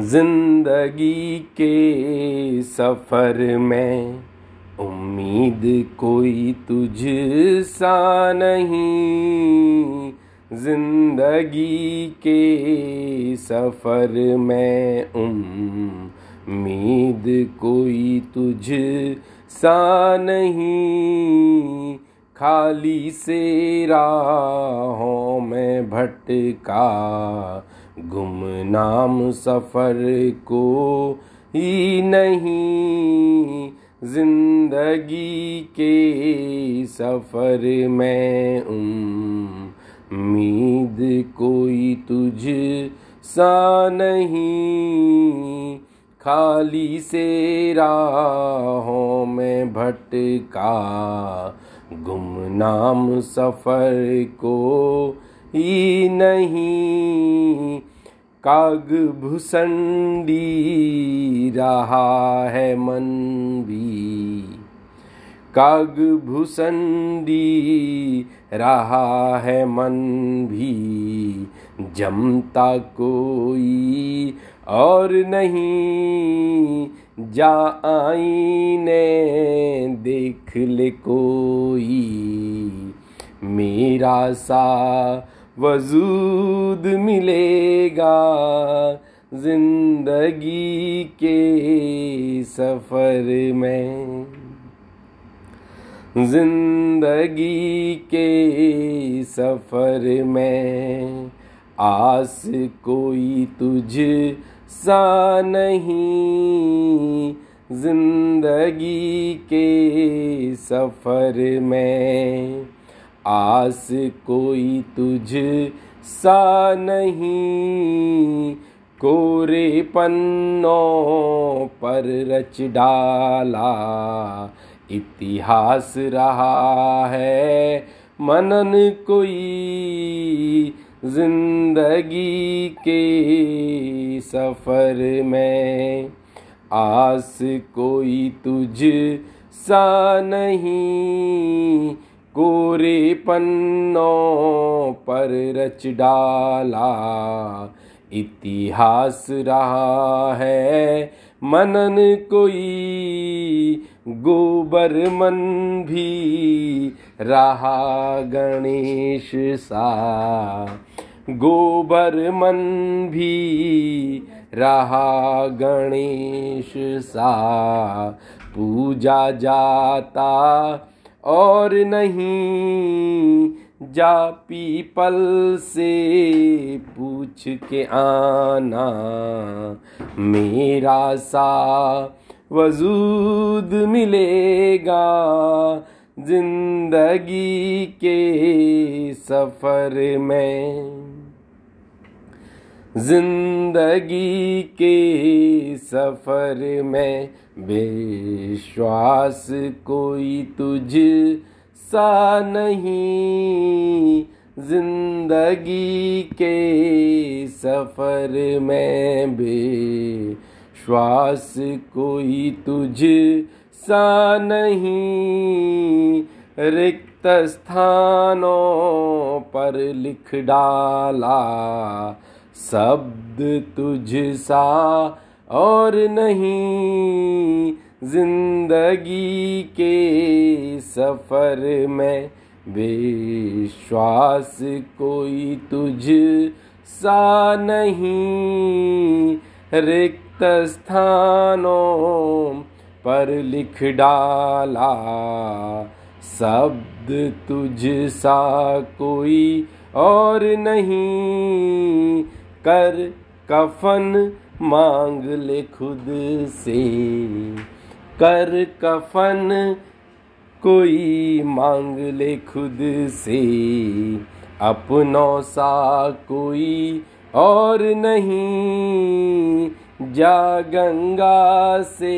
ज़िंदगी के सफ़र में उम्मीद कोई तुझ सा नहीं। ज़िंदगी के सफ़र में उम्मीद कोई तुझ सा नहीं। खाली से राहों में भटका गुमनाम सफ़र को ही नहीं ज़िंदगी के सफ़र में उम्मीद कोई तुझ सा नहीं। खाली से राहों में भटका गुमनाम सफ़र को ही नहीं। काग भुसंडी रहा है मन भी। काग भुसंडी रहा है मन भी। जमता कोई और नहीं। जा आईने देख ले कोई। मेरा सा वजूद मिलेगा ज़िंदगी के सफ़र में। ज़िंदगी के सफ़र में आस कोई तुझ सा नहीं। ज़िंदगी के सफ़र में आस कोई तुझ सा नहीं। कोरे पन्नों पर रच डाला, इतिहास रहा है मनन कोई। ज़िंदगी के सफ़र में आस कोई तुझ सा नहीं। कोरे पन्नों पर रच डाला, इतिहास रहा है। मनन कोई गोबर मन भी रहा गणेश सा। गोबर मन भी रहा गणेश सा, पूजा जाता और नहीं जा पीपल से पूछ के आना। मेरा सा वजूद मिलेगा ज़िंदगी के सफ़र में। ज़िंदगी के सफ़र में विश्वास कोई तुझ सा नहीं। ज़िंदगी के सफ़र में विश्वास कोई तुझ सा नहीं। रिक्त स्थानों पर लिख डाला शब्द तुझ सा और नहीं ज़िंदगी के सफ़र में विश्वास कोई तुझ सा नहीं। रिक्त स्थानों पर लिख डाला, शब्द तुझ सा कोई और नहीं। कर कफन मांग ले खुद से। कर कफन कोई मांग ले खुद से। अपनों सा कोई और नहीं। जा गंगा से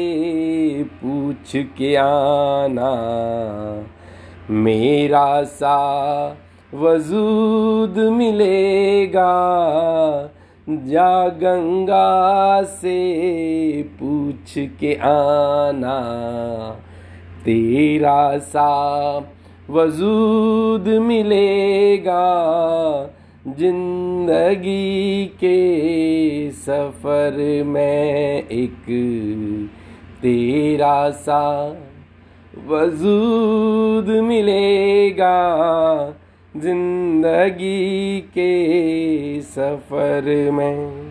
पूछ के आना। मेरा सा वजूद मिलेगा। जा गंगा से पूछ के आना। तेरा सा वजूद मिलेगा ज़िंदगी के सफ़र में एक। तेरा सा वजूद मिलेगा ज़िंदगी के सफ़र में।